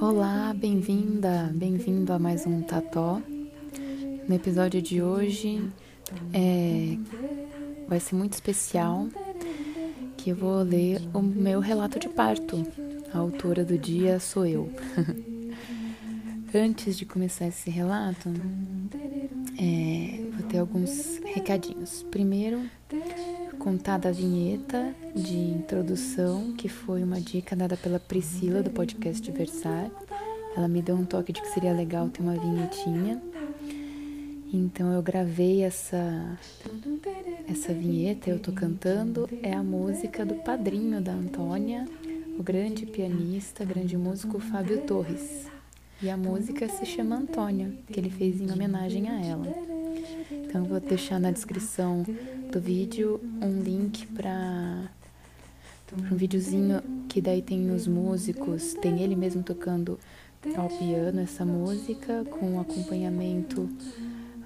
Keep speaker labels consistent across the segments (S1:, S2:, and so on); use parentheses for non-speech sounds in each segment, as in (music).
S1: Olá, bem-vinda, bem-vindo a mais um Tató. No episódio de hoje é, vai ser muito especial que eu vou ler o meu relato de parto. A autora do dia sou eu. (laughs) Antes de começar esse relato, é, vou ter alguns recadinhos. Primeiro, contar da vinheta de introdução, que foi uma dica dada pela Priscila do podcast Versar. Ela me deu um toque de que seria legal ter uma vinhetinha. Então eu gravei essa essa vinheta, eu tô cantando, é a música do padrinho da Antônia, o grande pianista, grande músico Fábio Torres. E a música se chama Antônia, que ele fez em homenagem a ela. Então eu vou deixar na descrição do vídeo um link para um videozinho que daí tem os músicos, tem ele mesmo tocando ao piano essa música com acompanhamento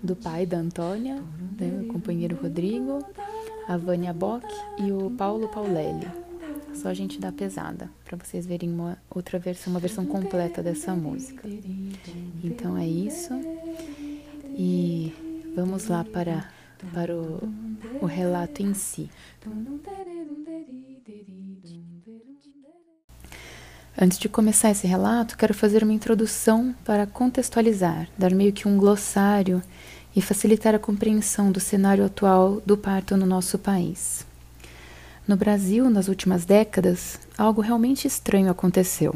S1: do pai da Antônia, né, companheiro Rodrigo, a Vânia Bock e o Paulo Paulelli. Só a gente dá pesada, para vocês verem uma outra versão, uma versão completa dessa música. Então é isso. E vamos lá para, para o, o relato em si. Antes de começar esse relato, quero fazer uma introdução para contextualizar, dar meio que um glossário e facilitar a compreensão do cenário atual do parto no nosso país. No Brasil, nas últimas décadas, algo realmente estranho aconteceu.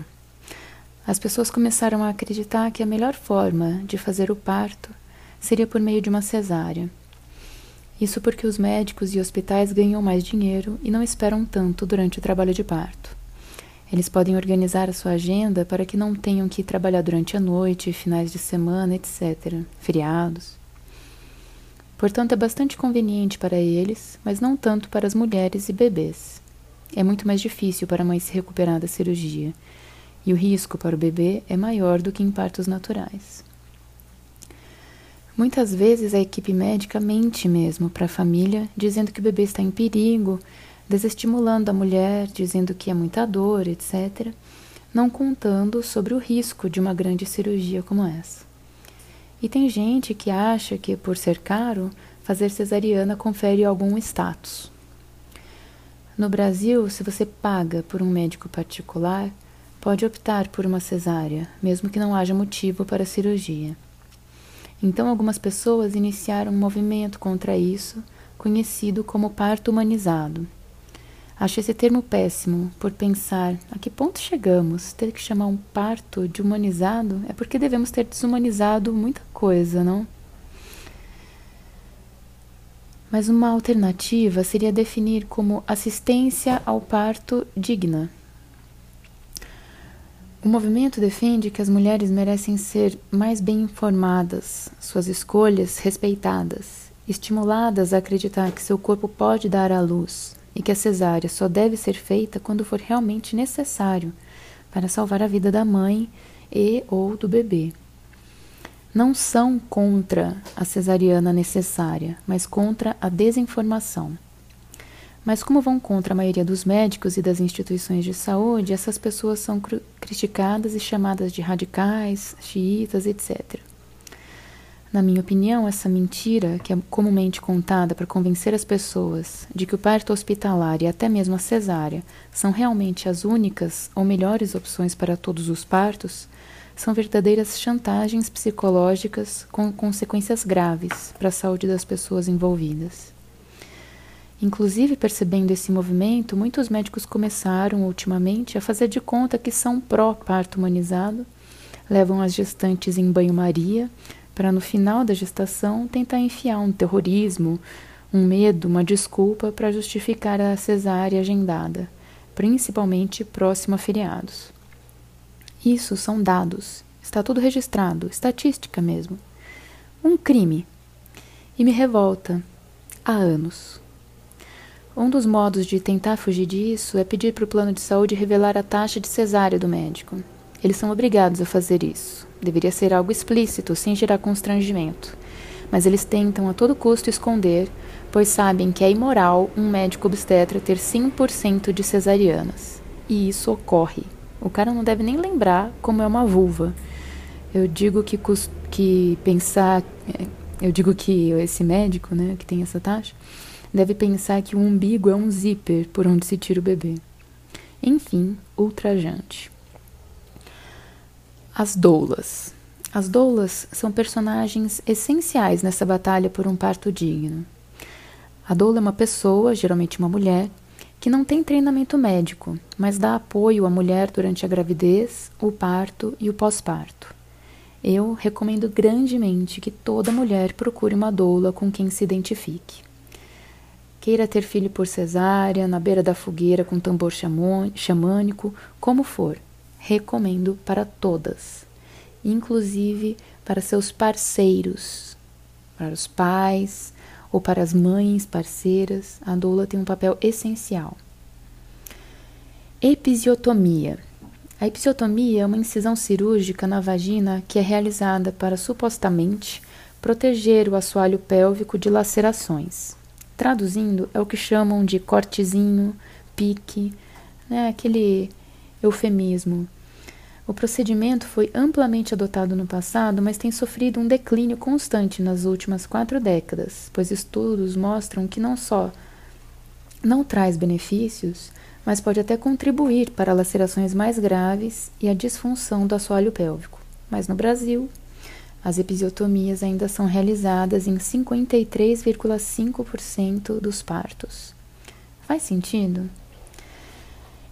S1: As pessoas começaram a acreditar que a melhor forma de fazer o parto seria por meio de uma cesárea. Isso porque os médicos e hospitais ganham mais dinheiro e não esperam tanto durante o trabalho de parto. Eles podem organizar a sua agenda para que não tenham que trabalhar durante a noite, finais de semana, etc., feriados. Portanto, é bastante conveniente para eles, mas não tanto para as mulheres e bebês. É muito mais difícil para a mãe se recuperar da cirurgia, e o risco para o bebê é maior do que em partos naturais. Muitas vezes a equipe médica mente mesmo para a família, dizendo que o bebê está em perigo, desestimulando a mulher, dizendo que é muita dor, etc., não contando sobre o risco de uma grande cirurgia como essa. E tem gente que acha que, por ser caro, fazer cesariana confere algum status. No Brasil, se você paga por um médico particular, pode optar por uma cesárea, mesmo que não haja motivo para a cirurgia. Então, algumas pessoas iniciaram um movimento contra isso, conhecido como parto humanizado. Acho esse termo péssimo, por pensar a que ponto chegamos. Ter que chamar um parto de humanizado é porque devemos ter desumanizado muita coisa, não? Mas uma alternativa seria definir como assistência ao parto digna. O movimento defende que as mulheres merecem ser mais bem informadas, suas escolhas respeitadas, estimuladas a acreditar que seu corpo pode dar à luz e que a cesárea só deve ser feita quando for realmente necessário para salvar a vida da mãe e ou do bebê. Não são contra a cesariana necessária, mas contra a desinformação. Mas como vão contra a maioria dos médicos e das instituições de saúde, essas pessoas são criticadas e chamadas de radicais, xiitas, etc. Na minha opinião, essa mentira, que é comumente contada para convencer as pessoas de que o parto hospitalar e até mesmo a cesárea são realmente as únicas ou melhores opções para todos os partos, são verdadeiras chantagens psicológicas com consequências graves para a saúde das pessoas envolvidas. Inclusive, percebendo esse movimento, muitos médicos começaram ultimamente a fazer de conta que são pró-parto humanizado, levam as gestantes em banho-maria para no final da gestação tentar enfiar um terrorismo, um medo, uma desculpa para justificar a cesárea agendada, principalmente próximo a feriados. Isso são dados, está tudo registrado, estatística mesmo. Um crime. E me revolta há anos. Um dos modos de tentar fugir disso é pedir para o plano de saúde revelar a taxa de cesárea do médico. Eles são obrigados a fazer isso. Deveria ser algo explícito, sem gerar constrangimento. Mas eles tentam a todo custo esconder, pois sabem que é imoral um médico obstetra ter 100% de cesarianas. E isso ocorre. O cara não deve nem lembrar como é uma vulva. Eu digo que, que pensar. É, eu digo que esse médico, né, que tem essa taxa, deve pensar que o umbigo é um zíper por onde se tira o bebê. Enfim, ultrajante. As doulas. As doulas são personagens essenciais nessa batalha por um parto digno. A doula é uma pessoa, geralmente uma mulher, que não tem treinamento médico, mas dá apoio à mulher durante a gravidez, o parto e o pós-parto. Eu recomendo grandemente que toda mulher procure uma doula com quem se identifique. Queira ter filho por cesárea, na beira da fogueira com tambor xamânico, como for, recomendo para todas, inclusive para seus parceiros, para os pais ou para as mães parceiras, a doula tem um papel essencial. Episiotomia. A episiotomia é uma incisão cirúrgica na vagina que é realizada para supostamente proteger o assoalho pélvico de lacerações. Traduzindo, é o que chamam de cortezinho, pique, né, aquele eufemismo. O procedimento foi amplamente adotado no passado, mas tem sofrido um declínio constante nas últimas quatro décadas, pois estudos mostram que não só não traz benefícios, mas pode até contribuir para lacerações mais graves e a disfunção do assoalho pélvico. Mas no Brasil, as episiotomias ainda são realizadas em 53,5% dos partos. Faz sentido?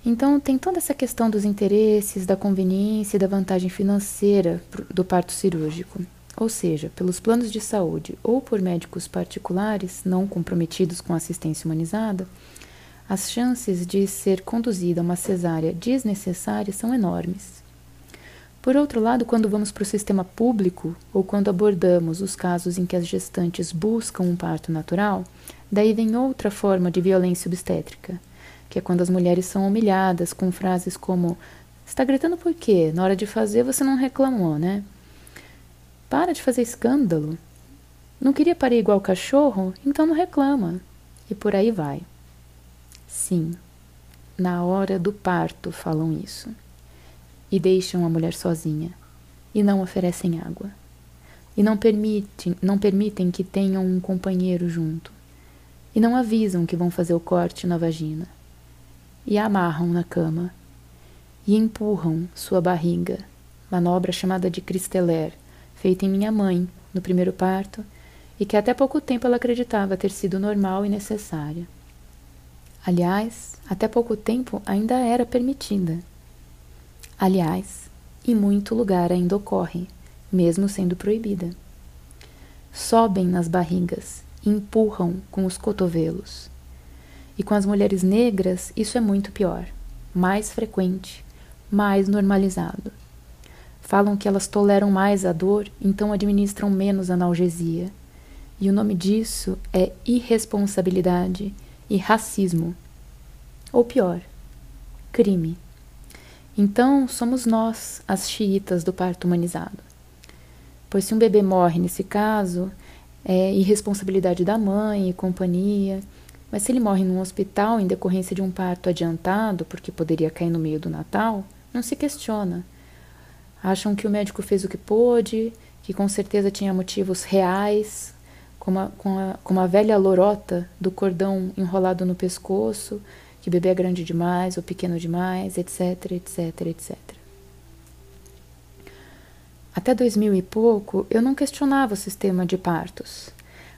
S1: Então, tem toda essa questão dos interesses, da conveniência e da vantagem financeira do parto cirúrgico. Ou seja, pelos planos de saúde ou por médicos particulares não comprometidos com assistência humanizada, as chances de ser conduzida a uma cesárea desnecessária são enormes. Por outro lado, quando vamos para o sistema público ou quando abordamos os casos em que as gestantes buscam um parto natural, daí vem outra forma de violência obstétrica, que é quando as mulheres são humilhadas com frases como: Está gritando por quê? Na hora de fazer você não reclamou, né? Para de fazer escândalo. Não queria parir igual cachorro? Então não reclama. E por aí vai. Sim, na hora do parto falam isso e deixam a mulher sozinha e não oferecem água e não permitem, não permitem que tenham um companheiro junto e não avisam que vão fazer o corte na vagina e a amarram na cama e empurram sua barriga, manobra chamada de cristeler, feita em minha mãe no primeiro parto e que até pouco tempo ela acreditava ter sido normal e necessária. Aliás, até pouco tempo ainda era permitida. Aliás, em muito lugar ainda ocorre, mesmo sendo proibida. Sobem nas barrigas e empurram com os cotovelos. E com as mulheres negras, isso é muito pior, mais frequente, mais normalizado. Falam que elas toleram mais a dor, então administram menos analgesia. E o nome disso é irresponsabilidade e racismo. Ou pior, crime. Então, somos nós as xiitas do parto humanizado. Pois se um bebê morre nesse caso, é irresponsabilidade da mãe e companhia. Mas se ele morre num hospital em decorrência de um parto adiantado, porque poderia cair no meio do Natal, não se questiona. Acham que o médico fez o que pôde, que com certeza tinha motivos reais, como a, com a, como a velha lorota do cordão enrolado no pescoço, que bebê é grande demais ou pequeno demais, etc, etc, etc. Até 2000 e pouco, eu não questionava o sistema de partos,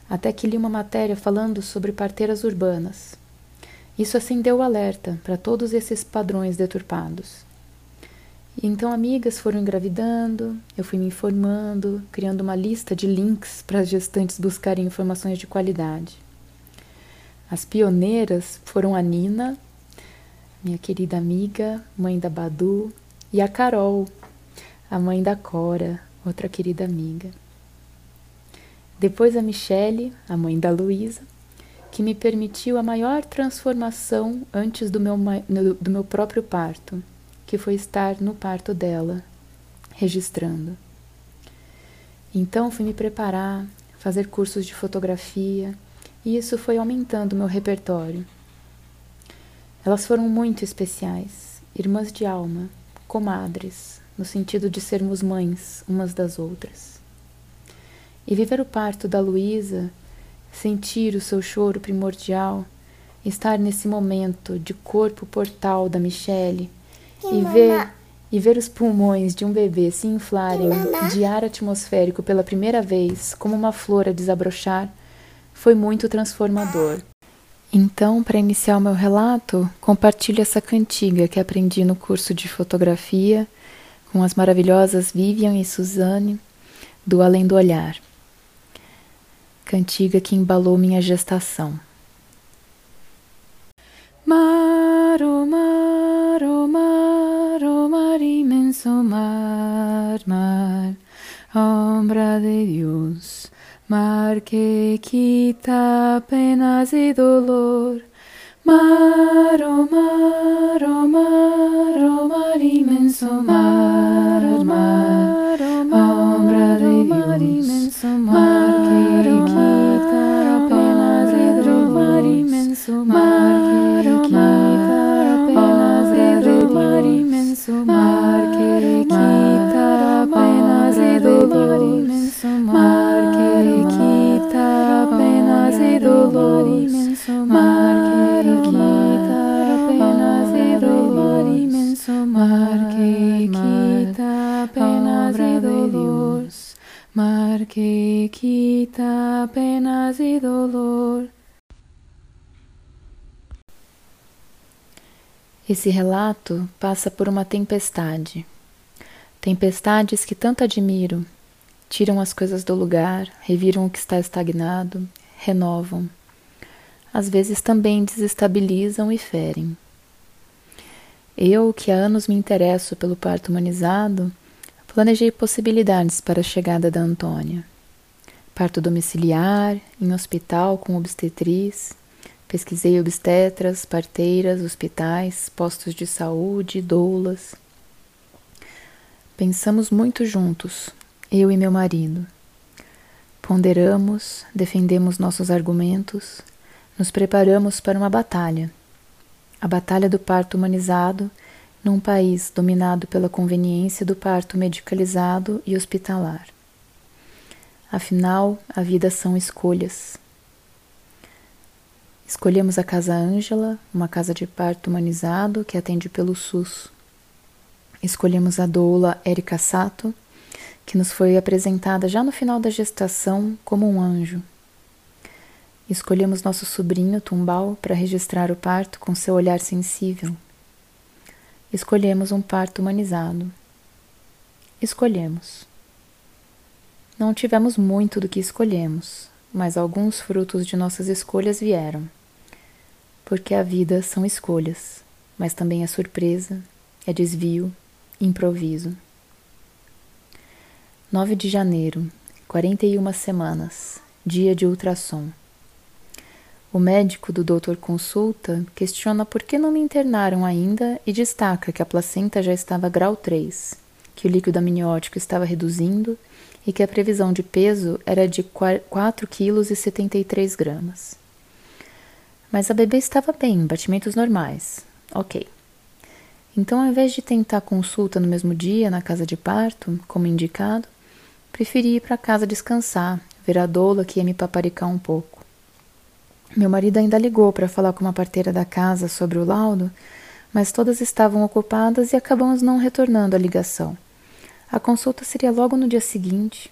S1: até que li uma matéria falando sobre parteiras urbanas. Isso acendeu o alerta para todos esses padrões deturpados. E então amigas foram engravidando, eu fui me informando, criando uma lista de links para as gestantes buscarem informações de qualidade. As pioneiras foram a Nina, minha querida amiga, mãe da Badu, e a Carol, a mãe da Cora, outra querida amiga. Depois a Michele, a mãe da Luísa, que me permitiu a maior transformação antes do meu, do meu próprio parto, que foi estar no parto dela, registrando. Então fui me preparar, fazer cursos de fotografia, e isso foi aumentando meu repertório. Elas foram muito especiais, irmãs de alma, comadres, no sentido de sermos mães umas das outras. E viver o parto da Luísa sentir o seu choro primordial, estar nesse momento de corpo portal da Michelle e ver e ver os pulmões de um bebê se inflarem de ar atmosférico pela primeira vez, como uma flor a desabrochar, foi muito transformador. Então, para iniciar o meu relato, compartilho essa cantiga que aprendi no curso de fotografia com as maravilhosas Vivian e Suzanne do Além do Olhar cantiga que embalou minha gestação.
S2: Mar, oh mar, oh mar, oh mar imenso mar, mar, ombra de Dios, mar que quita penas y dolor. Mar, oh mar, oh mar, oh mar imenso mar, mar, que quita apenas e dolor
S1: Esse relato passa por uma tempestade. Tempestades que tanto admiro, tiram as coisas do lugar, reviram o que está estagnado, renovam. Às vezes também desestabilizam e ferem. Eu, que há anos me interesso pelo parto humanizado, planejei possibilidades para a chegada da Antônia. Parto domiciliar, em hospital com obstetriz, Pesquisei obstetras, parteiras, hospitais, postos de saúde, doulas. Pensamos muito juntos, eu e meu marido. Ponderamos, defendemos nossos argumentos, nos preparamos para uma batalha. A batalha do parto humanizado num país dominado pela conveniência do parto medicalizado e hospitalar. Afinal, a vida são escolhas. Escolhemos a Casa Ângela, uma casa de parto humanizado que atende pelo SUS. Escolhemos a doula Erika Sato, que nos foi apresentada já no final da gestação como um anjo. Escolhemos nosso sobrinho Tumbal para registrar o parto com seu olhar sensível. Escolhemos um parto humanizado. Escolhemos. Não tivemos muito do que escolhemos, mas alguns frutos de nossas escolhas vieram porque a vida são escolhas, mas também é surpresa, é desvio, improviso. 9 de janeiro, 41 semanas, dia de ultrassom. O médico do doutor Consulta questiona por que não me internaram ainda e destaca que a placenta já estava grau 3, que o líquido amniótico estava reduzindo e que a previsão de peso era de 4,73 kg. Mas a bebê estava bem, batimentos normais. Ok. Então, ao invés de tentar consulta no mesmo dia na casa de parto, como indicado, preferi ir para casa descansar, ver a doula que ia me paparicar um pouco. Meu marido ainda ligou para falar com uma parteira da casa sobre o laudo, mas todas estavam ocupadas e acabamos não retornando a ligação. A consulta seria logo no dia seguinte,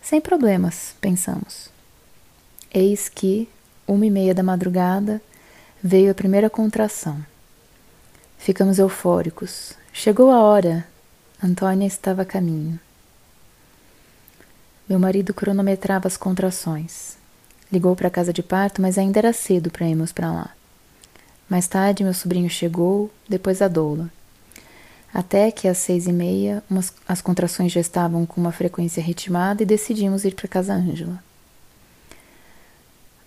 S1: sem problemas, pensamos. Eis que, uma e meia da madrugada, veio a primeira contração. Ficamos eufóricos. Chegou a hora. Antônia estava a caminho. Meu marido cronometrava as contrações. Ligou para a casa de parto, mas ainda era cedo para irmos para lá. Mais tarde, meu sobrinho chegou, depois a doula. Até que às seis e meia, umas, as contrações já estavam com uma frequência ritmada e decidimos ir para casa Ângela.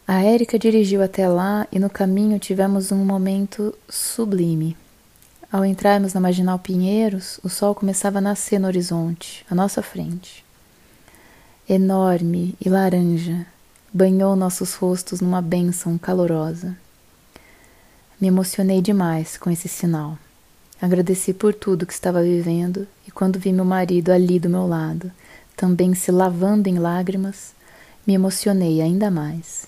S1: A Érica dirigiu até lá e no caminho tivemos um momento sublime. Ao entrarmos na Marginal Pinheiros, o sol começava a nascer no horizonte, à nossa frente. Enorme e laranja, banhou nossos rostos numa bênção calorosa. Me emocionei demais com esse sinal. Agradeci por tudo que estava vivendo e quando vi meu marido ali do meu lado, também se lavando em lágrimas, me emocionei ainda mais.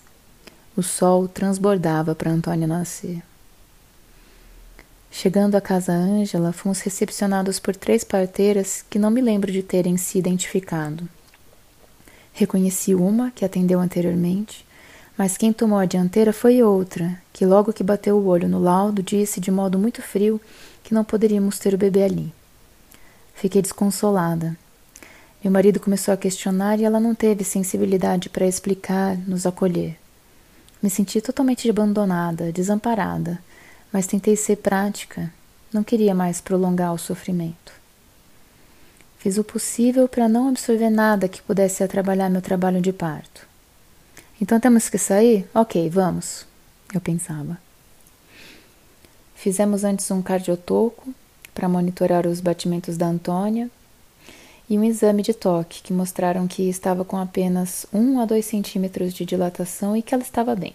S1: O sol transbordava para Antônia nascer. Chegando à casa Ângela, fomos recepcionados por três parteiras que não me lembro de terem se identificado. Reconheci uma, que atendeu anteriormente, mas quem tomou a dianteira foi outra, que logo que bateu o olho no laudo disse de modo muito frio que não poderíamos ter o bebê ali. Fiquei desconsolada. Meu marido começou a questionar e ela não teve sensibilidade para explicar, nos acolher. Me senti totalmente abandonada, desamparada, mas tentei ser prática. Não queria mais prolongar o sofrimento. Fiz o possível para não absorver nada que pudesse atrapalhar meu trabalho de parto. Então temos que sair? Ok, vamos, eu pensava. Fizemos antes um cardiotoco para monitorar os batimentos da Antônia e um exame de toque que mostraram que estava com apenas 1 a 2 centímetros de dilatação e que ela estava bem.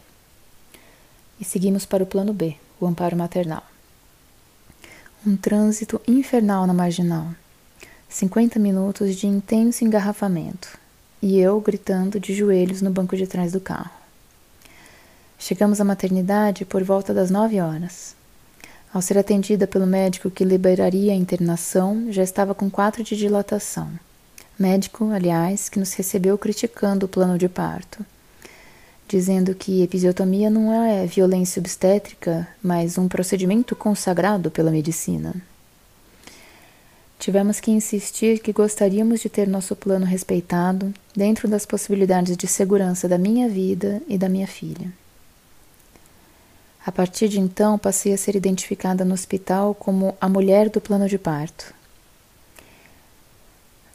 S1: E seguimos para o plano B, o amparo maternal. Um trânsito infernal na marginal 50 minutos de intenso engarrafamento e eu gritando de joelhos no banco de trás do carro. Chegamos à maternidade por volta das nove horas. Ao ser atendida pelo médico que liberaria a internação, já estava com quatro de dilatação. Médico, aliás, que nos recebeu criticando o plano de parto, dizendo que episiotomia não é violência obstétrica, mas um procedimento consagrado pela medicina. Tivemos que insistir que gostaríamos de ter nosso plano respeitado dentro das possibilidades de segurança da minha vida e da minha filha. A partir de então, passei a ser identificada no hospital como a mulher do plano de parto.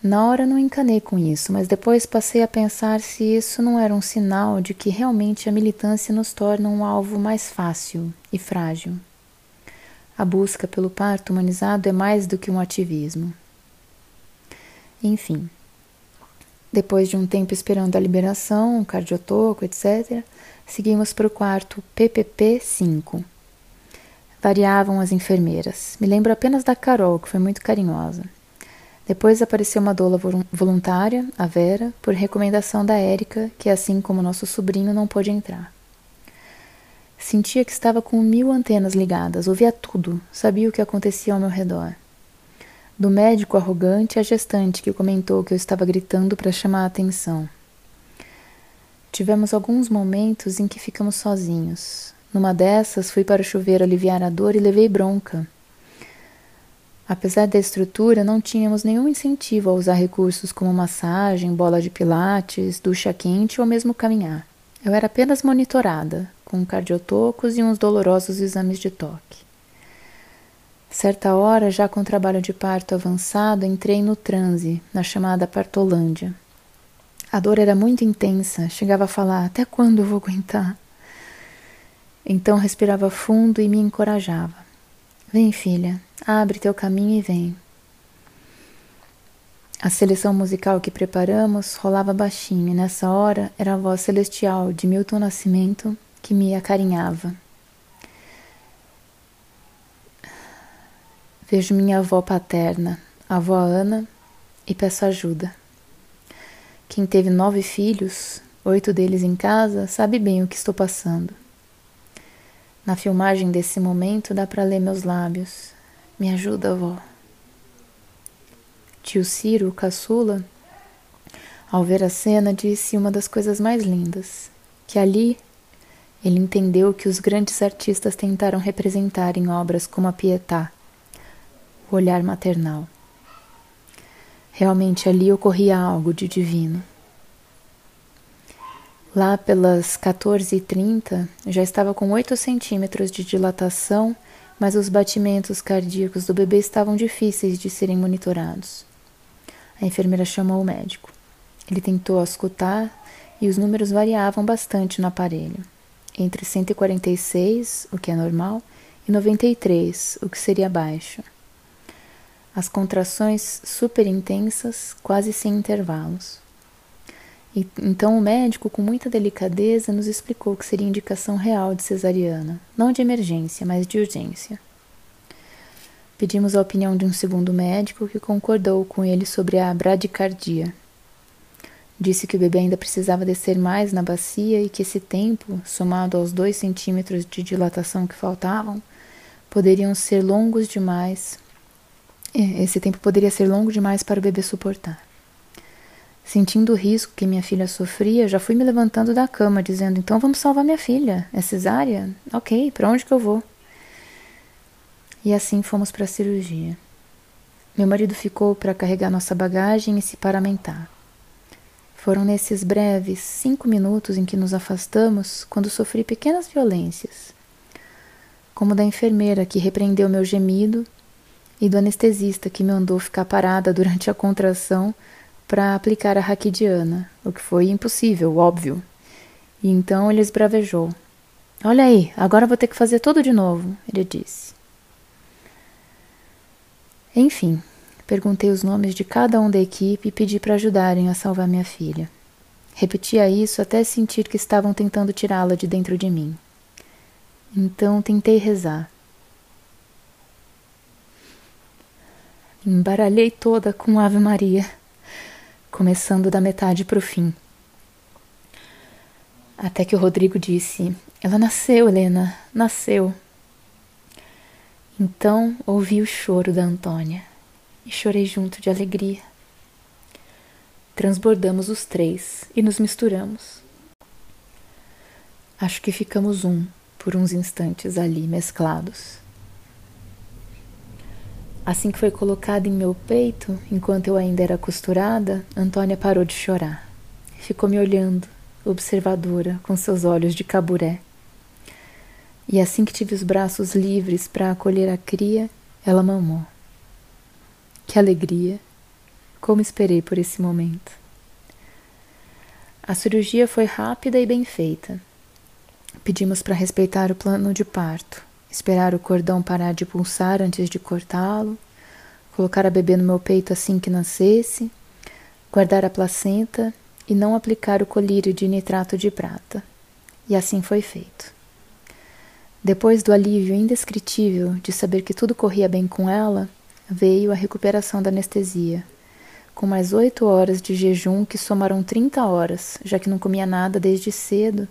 S1: Na hora não encanei com isso, mas depois passei a pensar se isso não era um sinal de que realmente a militância nos torna um alvo mais fácil e frágil. A busca pelo parto humanizado é mais do que um ativismo. Enfim, depois de um tempo esperando a liberação, um cardiotoco, etc., seguimos para o quarto PPP 5. Variavam as enfermeiras. Me lembro apenas da Carol, que foi muito carinhosa. Depois apareceu uma doula voluntária, a Vera, por recomendação da Érica, que assim como nosso sobrinho não pôde entrar. Sentia que estava com mil antenas ligadas, ouvia tudo, sabia o que acontecia ao meu redor. Do médico arrogante à gestante que comentou que eu estava gritando para chamar a atenção. Tivemos alguns momentos em que ficamos sozinhos. Numa dessas, fui para o chuveiro aliviar a dor e levei bronca. Apesar da estrutura, não tínhamos nenhum incentivo a usar recursos como massagem, bola de pilates, ducha quente ou mesmo caminhar. Eu era apenas monitorada, com cardiotocos e uns dolorosos exames de toque. Certa hora, já com trabalho de parto avançado, entrei no transe, na chamada partolândia. A dor era muito intensa, chegava a falar: Até quando eu vou aguentar? Então respirava fundo e me encorajava: Vem, filha, abre teu caminho e vem. A seleção musical que preparamos rolava baixinho e nessa hora era a voz celestial de Milton Nascimento que me acarinhava. Vejo minha avó paterna, a avó Ana, e peço ajuda. Quem teve nove filhos, oito deles em casa, sabe bem o que estou passando. Na filmagem desse momento dá para ler meus lábios. Me ajuda, avó. Tio Ciro, caçula, ao ver a cena, disse uma das coisas mais lindas: que ali ele entendeu que os grandes artistas tentaram representar em obras como a Pietà, o olhar maternal. Realmente ali ocorria algo de divino. Lá pelas 14h30, já estava com 8 centímetros de dilatação, mas os batimentos cardíacos do bebê estavam difíceis de serem monitorados. A enfermeira chamou o médico. Ele tentou escutar e os números variavam bastante no aparelho, entre 146, o que é normal, e 93, o que seria baixo. As contrações super intensas, quase sem intervalos. E, então o médico, com muita delicadeza, nos explicou que seria indicação real de cesariana, não de emergência, mas de urgência. Pedimos a opinião de um segundo médico que concordou com ele sobre a bradicardia. Disse que o bebê ainda precisava descer mais na bacia e que esse tempo, somado aos dois centímetros de dilatação que faltavam, poderiam ser longos demais. Esse tempo poderia ser longo demais para o bebê suportar. Sentindo o risco que minha filha sofria, já fui me levantando da cama, dizendo: Então vamos salvar minha filha. É cesárea? Ok, para onde que eu vou? E assim fomos para a cirurgia. Meu marido ficou para carregar nossa bagagem e se paramentar. Foram nesses breves cinco minutos em que nos afastamos quando sofri pequenas violências, como da enfermeira que repreendeu meu gemido e do anestesista que me mandou ficar parada (laughs) durante a contração para aplicar a raquidiana, o que foi impossível, óbvio. E então ele esbravejou. Olha aí, agora vou ter que fazer tudo de novo, ele disse. Enfim, perguntei os nomes de cada um da equipe e pedi para ajudarem a salvar minha filha. Repetia isso até sentir que estavam tentando tirá-la de dentro de mim. Então tentei rezar. Embaralhei toda com Ave Maria começando da metade para o fim. Até que o Rodrigo disse: Ela nasceu, Helena, nasceu. Então ouvi o choro da Antônia e chorei junto de alegria. Transbordamos os três e nos misturamos. Acho que ficamos um por uns instantes ali mesclados. Assim que foi colocada em meu peito, enquanto eu ainda era costurada, Antônia parou de chorar. Ficou me olhando, observadora, com seus olhos de caburé. E assim que tive os braços livres para acolher a cria, ela mamou. Que alegria! Como esperei por esse momento. A cirurgia foi rápida e bem feita. Pedimos para respeitar o plano de parto esperar o cordão parar de pulsar antes de cortá-lo, colocar a bebê no meu peito assim que nascesse, guardar a placenta e não aplicar o colírio de nitrato de prata. E assim foi feito. Depois do alívio indescritível de saber que tudo corria bem com ela, veio a recuperação da anestesia, com mais oito horas de jejum que somaram 30 horas, já que não comia nada desde cedo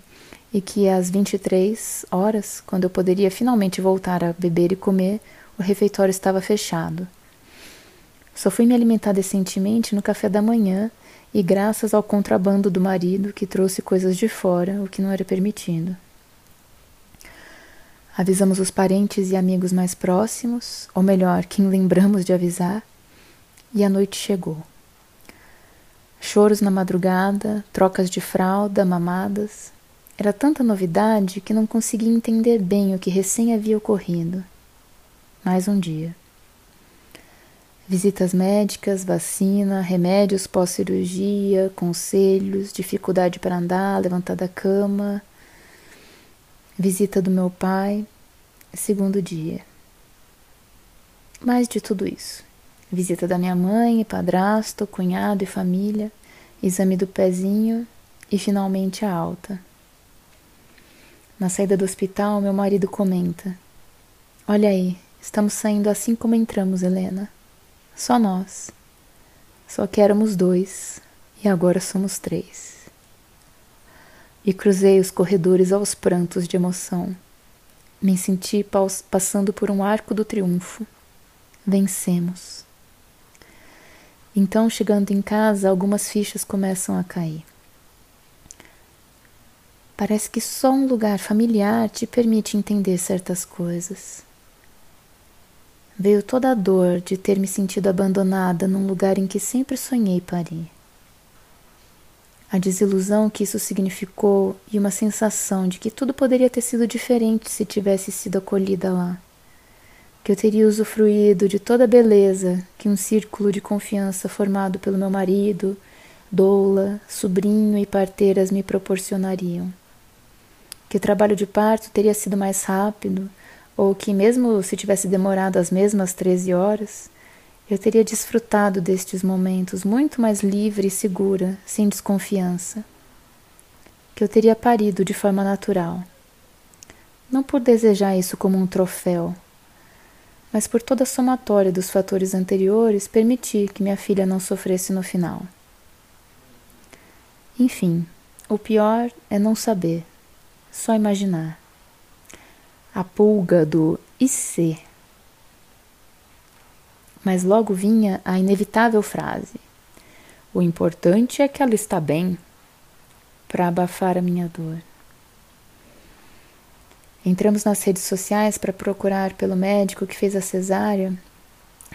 S1: e que às 23 horas, quando eu poderia finalmente voltar a beber e comer, o refeitório estava fechado. Só fui me alimentar decentemente no café da manhã e graças ao contrabando do marido que trouxe coisas de fora, o que não era permitido. Avisamos os parentes e amigos mais próximos, ou melhor, quem lembramos de avisar, e a noite chegou. Choros na madrugada, trocas de fralda, mamadas, era tanta novidade que não conseguia entender bem o que recém havia ocorrido. Mais um dia. Visitas médicas, vacina, remédios pós-cirurgia, conselhos, dificuldade para andar, levantar da cama. Visita do meu pai, segundo dia. Mais de tudo isso. Visita da minha mãe, padrasto, cunhado e família, exame do pezinho e finalmente a alta. Na saída do hospital, meu marido comenta: Olha aí, estamos saindo assim como entramos, Helena. Só nós. Só que éramos dois e agora somos três. E cruzei os corredores aos prantos de emoção. Me senti passando por um arco do triunfo. Vencemos. Então, chegando em casa, algumas fichas começam a cair. Parece que só um lugar familiar te permite entender certas coisas. Veio toda a dor de ter me sentido abandonada num lugar em que sempre sonhei parir. A desilusão que isso significou e uma sensação de que tudo poderia ter sido diferente se tivesse sido acolhida lá. Que eu teria usufruído de toda a beleza que um círculo de confiança formado pelo meu marido, doula, sobrinho e parteiras me proporcionariam. Que o trabalho de parto teria sido mais rápido, ou que, mesmo se tivesse demorado as mesmas 13 horas, eu teria desfrutado destes momentos muito mais livre e segura, sem desconfiança. Que eu teria parido de forma natural. Não por desejar isso como um troféu, mas por toda a somatória dos fatores anteriores permitir que minha filha não sofresse no final. Enfim, o pior é não saber, só imaginar. A pulga do e? Mas logo vinha a inevitável frase: O importante é que ela está bem, para abafar a minha dor. Entramos nas redes sociais para procurar pelo médico que fez a cesárea,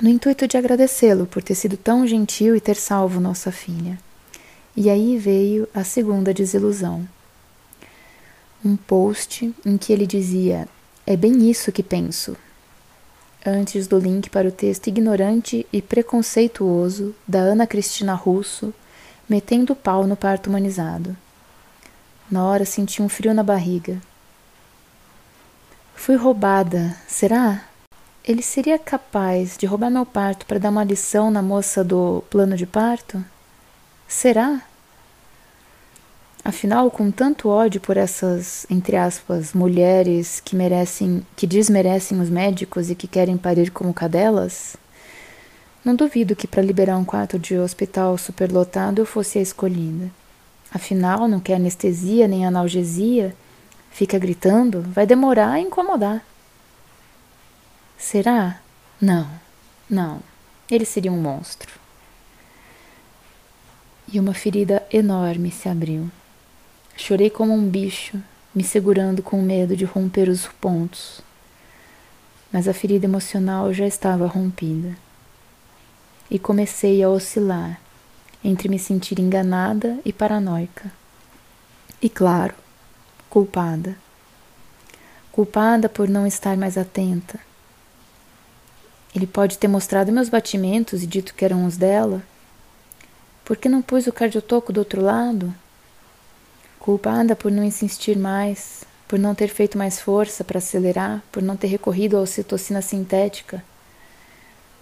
S1: no intuito de agradecê-lo por ter sido tão gentil e ter salvo nossa filha. E aí veio a segunda desilusão. Um post em que ele dizia: É bem isso que penso. Antes do link para o texto ignorante e preconceituoso da Ana Cristina Russo, metendo pau no parto humanizado. Na hora senti um frio na barriga. Fui roubada, será? Ele seria capaz de roubar meu parto para dar uma lição na moça do plano de parto? Será? Afinal, com tanto ódio por essas, entre aspas, mulheres que merecem, que desmerecem os médicos e que querem parir como cadelas, não duvido que para liberar um quarto de hospital superlotado eu fosse a escolhida. Afinal, não quer anestesia nem analgesia, fica gritando, vai demorar a incomodar. Será? Não, não. Ele seria um monstro e uma ferida enorme se abriu. Chorei como um bicho, me segurando com medo de romper os pontos. Mas a ferida emocional já estava rompida. E comecei a oscilar entre me sentir enganada e paranoica. E claro, culpada. Culpada por não estar mais atenta. Ele pode ter mostrado meus batimentos e dito que eram os dela, por que não pus o cardiotoco do outro lado? Culpada por não insistir mais, por não ter feito mais força para acelerar, por não ter recorrido à ocitocina sintética.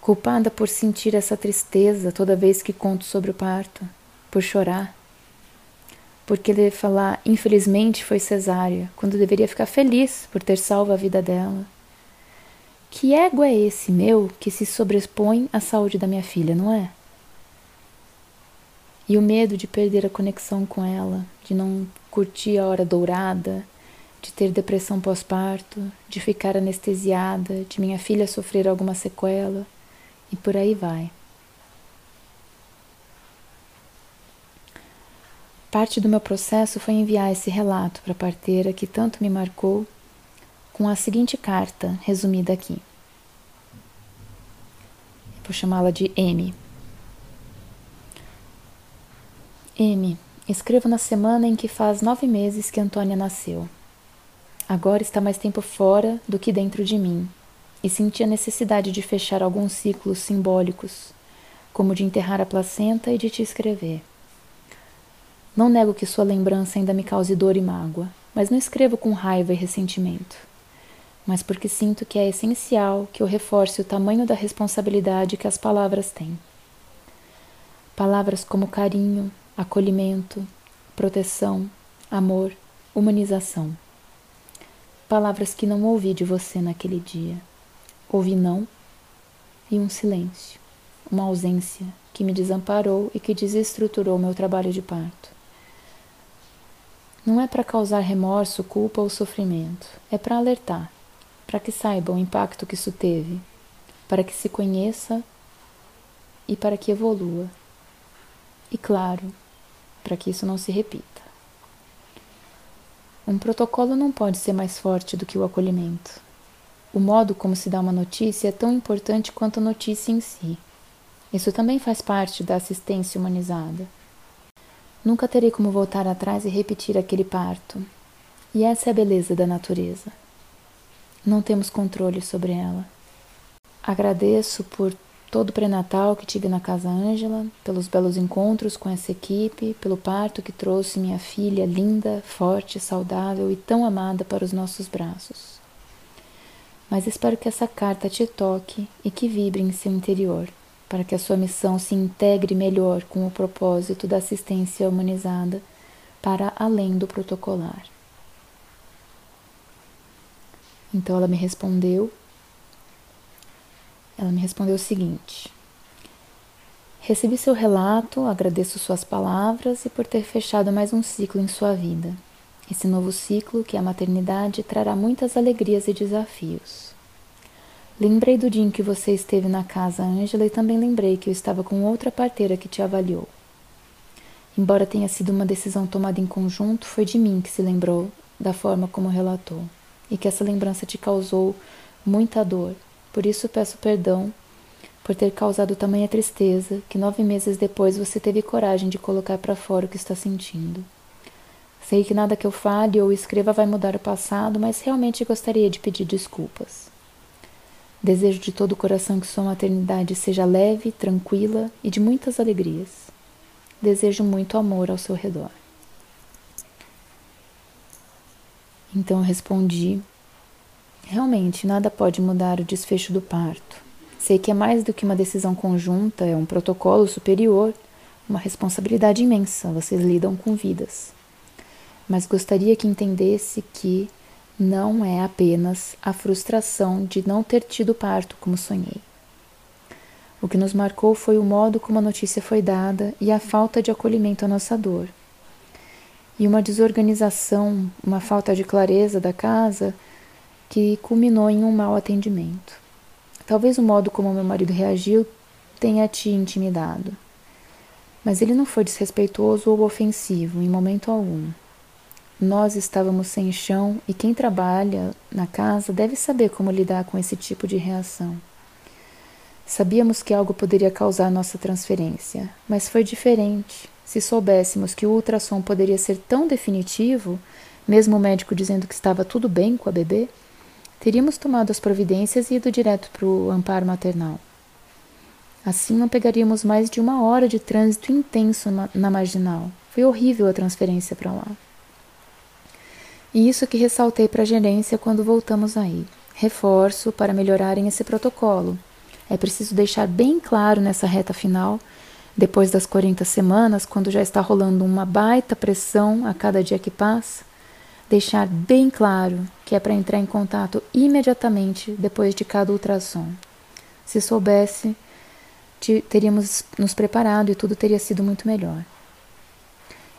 S1: Culpada por sentir essa tristeza toda vez que conto sobre o parto, por chorar. Por querer falar, infelizmente foi cesárea, quando deveria ficar feliz por ter salvo a vida dela. Que ego é esse meu que se sobrepõe à saúde da minha filha, não é? E o medo de perder a conexão com ela, de não curtir a hora dourada, de ter depressão pós-parto, de ficar anestesiada, de minha filha sofrer alguma sequela, e por aí vai. Parte do meu processo foi enviar esse relato para a parteira que tanto me marcou, com a seguinte carta, resumida aqui. Vou chamá-la de M. M. Escrevo na semana em que faz nove meses que Antônia nasceu. Agora está mais tempo fora do que dentro de mim, e senti a necessidade de fechar alguns ciclos simbólicos, como de enterrar a placenta e de te escrever. Não nego que sua lembrança ainda me cause dor e mágoa, mas não escrevo com raiva e ressentimento, mas porque sinto que é essencial que eu reforce o tamanho da responsabilidade que as palavras têm. Palavras como carinho, acolhimento, proteção, amor, humanização. Palavras que não ouvi de você naquele dia. Ouvi não e um silêncio, uma ausência que me desamparou e que desestruturou meu trabalho de parto. Não é para causar remorso, culpa ou sofrimento, é para alertar, para que saiba o impacto que isso teve, para que se conheça e para que evolua. E claro, para que isso não se repita. Um protocolo não pode ser mais forte do que o acolhimento. O modo como se dá uma notícia é tão importante quanto a notícia em si. Isso também faz parte da assistência humanizada. Nunca terei como voltar atrás e repetir aquele parto. E essa é a beleza da natureza. Não temos controle sobre ela. Agradeço por todo o pré-natal que tive na casa Ângela, pelos belos encontros com essa equipe, pelo parto que trouxe minha filha linda, forte, saudável e tão amada para os nossos braços. Mas espero que essa carta te toque e que vibre em seu interior, para que a sua missão se integre melhor com o propósito da assistência humanizada para além do protocolar. Então ela me respondeu ela me respondeu o seguinte: Recebi seu relato, agradeço suas palavras e por ter fechado mais um ciclo em sua vida. Esse novo ciclo, que é a maternidade, trará muitas alegrias e desafios. Lembrei do dia em que você esteve na casa, Ângela, e também lembrei que eu estava com outra parteira que te avaliou. Embora tenha sido uma decisão tomada em conjunto, foi de mim que se lembrou da forma como relatou, e que essa lembrança te causou muita dor, por isso peço perdão por ter causado tamanha tristeza que nove meses depois você teve coragem de colocar para fora o que está sentindo. Sei que nada que eu fale ou escreva vai mudar o passado, mas realmente gostaria de pedir desculpas. Desejo de todo o coração que sua maternidade seja leve, tranquila e de muitas alegrias. Desejo muito amor ao seu redor. Então eu respondi Realmente, nada pode mudar o desfecho do parto. Sei que é mais do que uma decisão conjunta, é um protocolo superior, uma responsabilidade imensa. Vocês lidam com vidas. Mas gostaria que entendesse que não é apenas a frustração de não ter tido parto como sonhei. O que nos marcou foi o modo como a notícia foi dada e a falta de acolhimento à nossa dor. E uma desorganização, uma falta de clareza da casa que culminou em um mau atendimento. Talvez o modo como meu marido reagiu tenha te intimidado, mas ele não foi desrespeitoso ou ofensivo em momento algum. Nós estávamos sem chão e quem trabalha na casa deve saber como lidar com esse tipo de reação. Sabíamos que algo poderia causar nossa transferência, mas foi diferente. Se soubéssemos que o ultrassom poderia ser tão definitivo, mesmo o médico dizendo que estava tudo bem com a bebê, teríamos tomado as providências e ido direto para o amparo maternal. Assim não pegaríamos mais de uma hora de trânsito intenso na, na marginal. Foi horrível a transferência para lá. E isso que ressaltei para a gerência quando voltamos aí. Reforço para melhorarem esse protocolo. É preciso deixar bem claro nessa reta final, depois das 40 semanas, quando já está rolando uma baita pressão a cada dia que passa, deixar bem claro que é para entrar em contato imediatamente depois de cada ultrassom. Se soubesse, teríamos nos preparado e tudo teria sido muito melhor.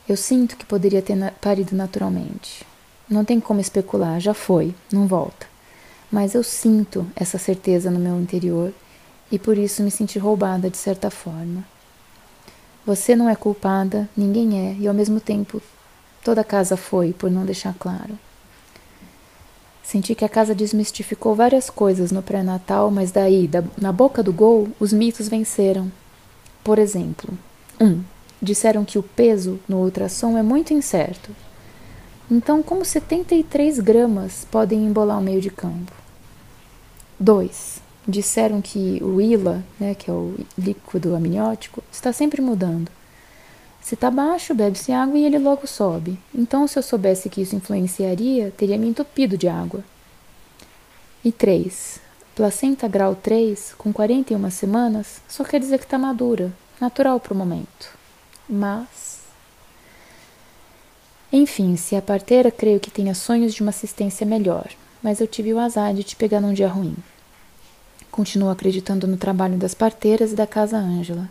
S1: Eu sinto que poderia ter parido naturalmente. Não tem como especular, já foi, não volta. Mas eu sinto essa certeza no meu interior e por isso me senti roubada de certa forma. Você não é culpada, ninguém é, e ao mesmo tempo Toda a casa foi, por não deixar claro. Senti que a casa desmistificou várias coisas no pré-natal, mas daí, da, na boca do gol, os mitos venceram. Por exemplo, 1. Um, disseram que o peso no ultrassom é muito incerto. Então, como 73 gramas podem embolar o meio de campo? 2. Disseram que o ILA, né, que é o líquido amniótico, está sempre mudando. Se está baixo, bebe-se água e ele logo sobe. Então, se eu soubesse que isso influenciaria, teria me entupido de água. E 3. Placenta grau 3, com 41 semanas, só quer dizer que está madura, natural para o momento. Mas. Enfim, se a parteira creio que tenha sonhos de uma assistência melhor, mas eu tive o azar de te pegar num dia ruim. Continuo acreditando no trabalho das parteiras e da casa Ângela,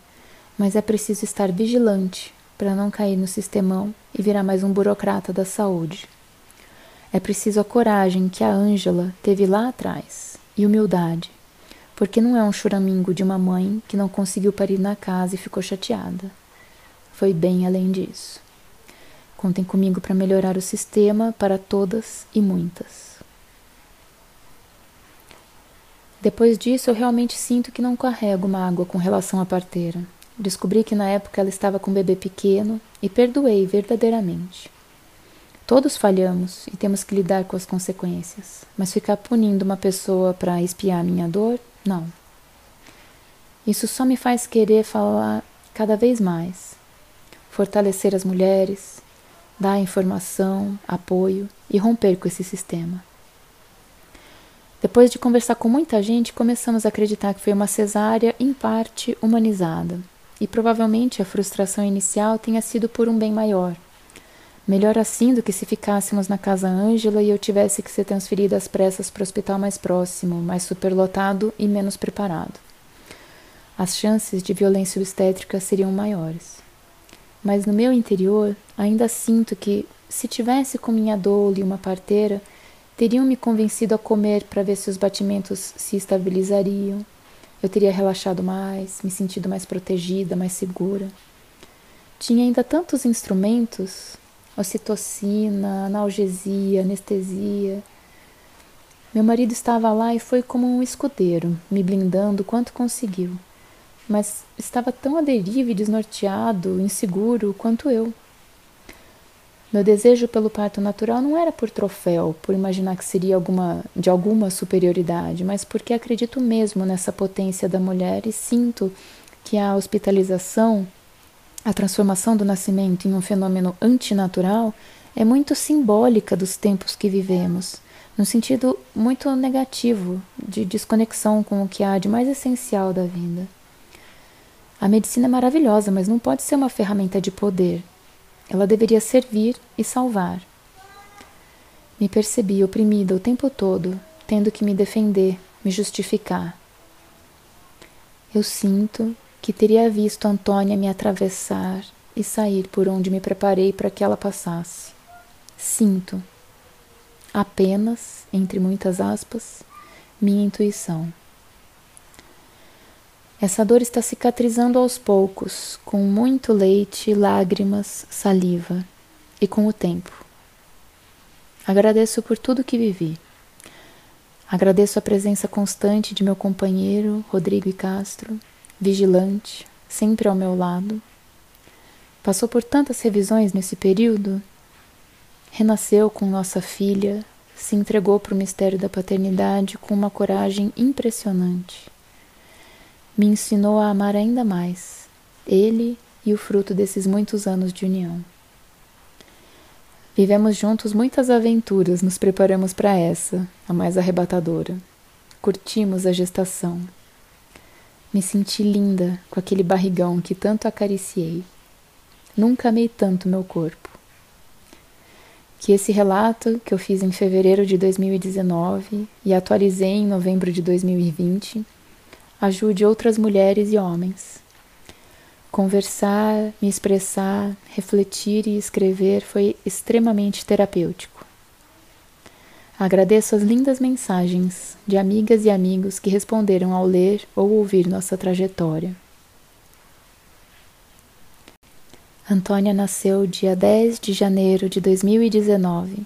S1: mas é preciso estar vigilante para não cair no sistemão e virar mais um burocrata da saúde. É preciso a coragem que a Ângela teve lá atrás e humildade, porque não é um choramingo de uma mãe que não conseguiu parir na casa e ficou chateada. Foi bem além disso. Contem comigo para melhorar o sistema para todas e muitas. Depois disso, eu realmente sinto que não carrego uma água com relação à parteira. Descobri que na época ela estava com um bebê pequeno e perdoei verdadeiramente. Todos falhamos e temos que lidar com as consequências, mas ficar punindo uma pessoa para espiar minha dor, não. Isso só me faz querer falar cada vez mais, fortalecer as mulheres, dar informação, apoio e romper com esse sistema. Depois de conversar com muita gente, começamos a acreditar que foi uma cesárea, em parte, humanizada. E provavelmente a frustração inicial tenha sido por um bem maior. Melhor assim do que se ficássemos na casa Ângela e eu tivesse que ser transferida às pressas para o hospital mais próximo, mais superlotado e menos preparado. As chances de violência obstétrica seriam maiores. Mas no meu interior, ainda sinto que, se tivesse com minha doula e uma parteira, teriam me convencido a comer para ver se os batimentos se estabilizariam. Eu teria relaxado mais, me sentido mais protegida, mais segura. Tinha ainda tantos instrumentos: ocitocina, analgesia, anestesia. Meu marido estava lá e foi como um escudeiro, me blindando quanto conseguiu. Mas estava tão à deriva e desnorteado, inseguro quanto eu. Meu desejo pelo parto natural não era por troféu, por imaginar que seria alguma, de alguma superioridade, mas porque acredito mesmo nessa potência da mulher e sinto que a hospitalização, a transformação do nascimento em um fenômeno antinatural, é muito simbólica dos tempos que vivemos, no sentido muito negativo, de desconexão com o que há de mais essencial da vida. A medicina é maravilhosa, mas não pode ser uma ferramenta de poder. Ela deveria servir e salvar. Me percebi oprimida o tempo todo, tendo que me defender, me justificar. Eu sinto que teria visto Antônia me atravessar e sair por onde me preparei para que ela passasse. Sinto, apenas, entre muitas aspas, minha intuição. Essa dor está cicatrizando aos poucos, com muito leite, lágrimas, saliva e com o tempo. Agradeço por tudo que vivi. Agradeço a presença constante de meu companheiro, Rodrigo e Castro, vigilante, sempre ao meu lado. Passou por tantas revisões nesse período. Renasceu com nossa filha, se entregou para o mistério da paternidade com uma coragem impressionante me ensinou a amar ainda mais, ele e o fruto desses muitos anos de união. Vivemos juntos muitas aventuras, nos preparamos para essa, a mais arrebatadora. Curtimos a gestação. Me senti linda com aquele barrigão que tanto acariciei. Nunca amei tanto meu corpo. Que esse relato, que eu fiz em fevereiro de 2019 e atualizei em novembro de 2020, ajude outras mulheres e homens. Conversar, me expressar, refletir e escrever foi extremamente terapêutico. Agradeço as lindas mensagens de amigas e amigos que responderam ao ler ou ouvir nossa trajetória. Antônia nasceu dia 10 de janeiro de 2019,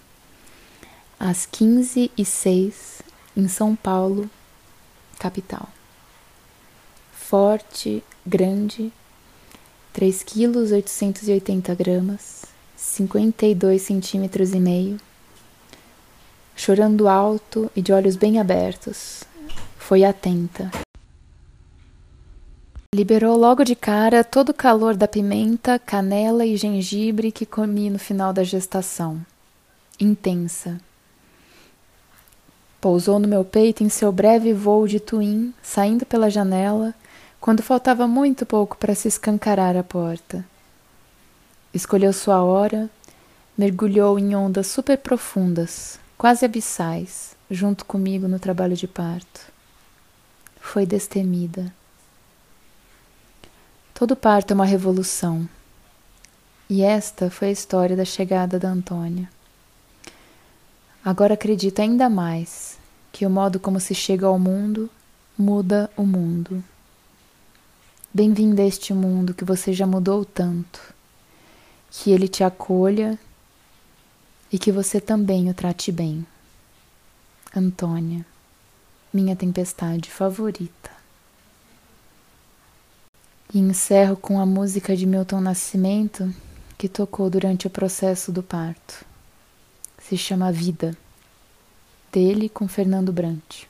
S1: às 15 e 06 em São Paulo, capital forte, grande, 3 quilos 880 gramas, 52 centímetros e meio, chorando alto e de olhos bem abertos. Foi atenta. Liberou logo de cara todo o calor da pimenta, canela e gengibre que comi no final da gestação. Intensa. Pousou no meu peito em seu breve voo de twin, saindo pela janela quando faltava muito pouco para se escancarar a porta. Escolheu sua hora, mergulhou em ondas super profundas, quase abissais, junto comigo no trabalho de parto. Foi destemida. Todo parto é uma revolução. E esta foi a história da chegada da Antônia. Agora acredito ainda mais que o modo como se chega ao mundo muda o mundo. Bem-vinda a este mundo que você já mudou tanto. Que ele te acolha e que você também o trate bem. Antônia, minha tempestade favorita. E encerro com a música de Milton Nascimento que tocou durante o processo do parto. Se chama Vida, dele com Fernando Brant.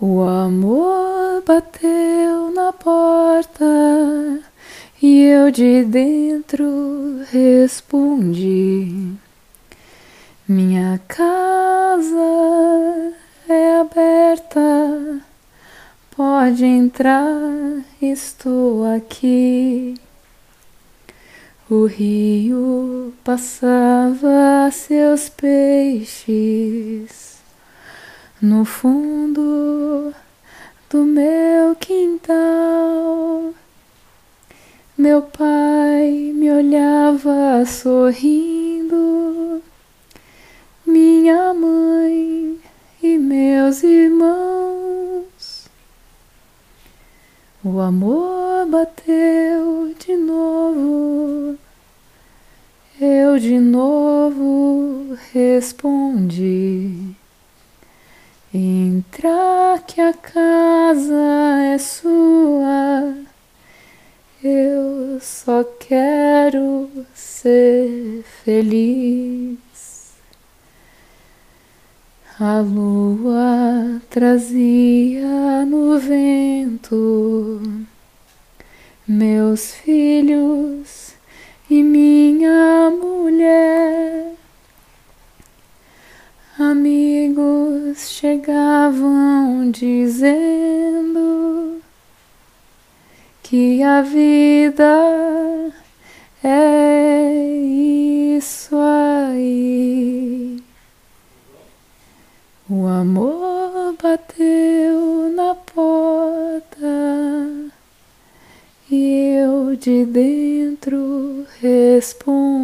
S2: O amor bateu na porta e eu de dentro respondi: Minha casa é aberta, pode entrar, estou aqui. O rio passava seus peixes no fundo do meu quintal. Meu pai me olhava sorrindo, minha mãe e meus irmãos. O amor bateu de novo, eu de novo respondi. Entra que a casa é sua, eu só quero ser feliz. A lua trazia no vento meus filhos e minha que a vida é isso aí. O amor bateu na porta e eu de dentro respondi.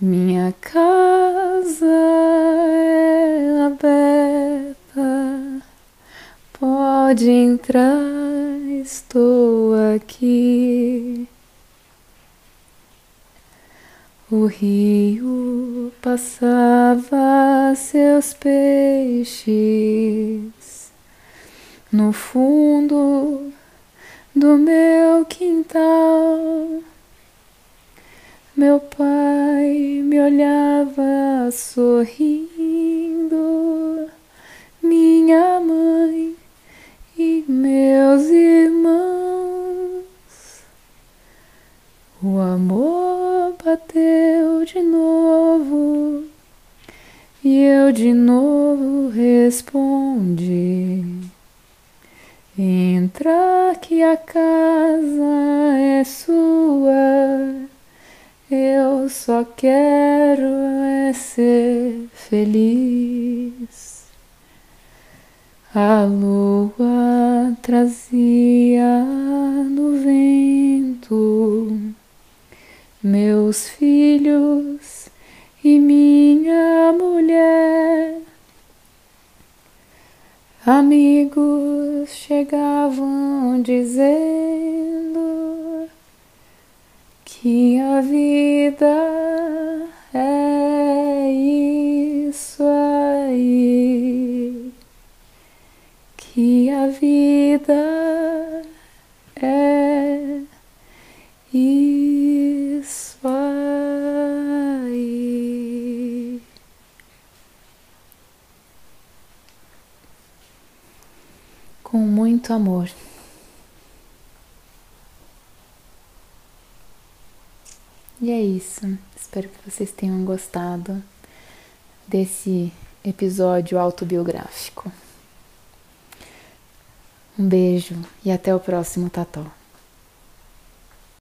S2: Minha casa é aberta, pode entrar, estou aqui. O rio passava seus peixes no fundo do meu quintal meu pai me olhava sorrindo, minha mãe e meus irmãos. O amor bateu de novo e eu de novo respondi. Entra que a casa é sua eu só quero é ser feliz. A lua trazia no vento meus filhos e minha mulher. Amigos chegavam dizendo que a vida é isso aí, que a vida é isso aí.
S1: Com muito amor. E é isso. Espero que vocês tenham gostado desse episódio autobiográfico. Um beijo e até o próximo Tató.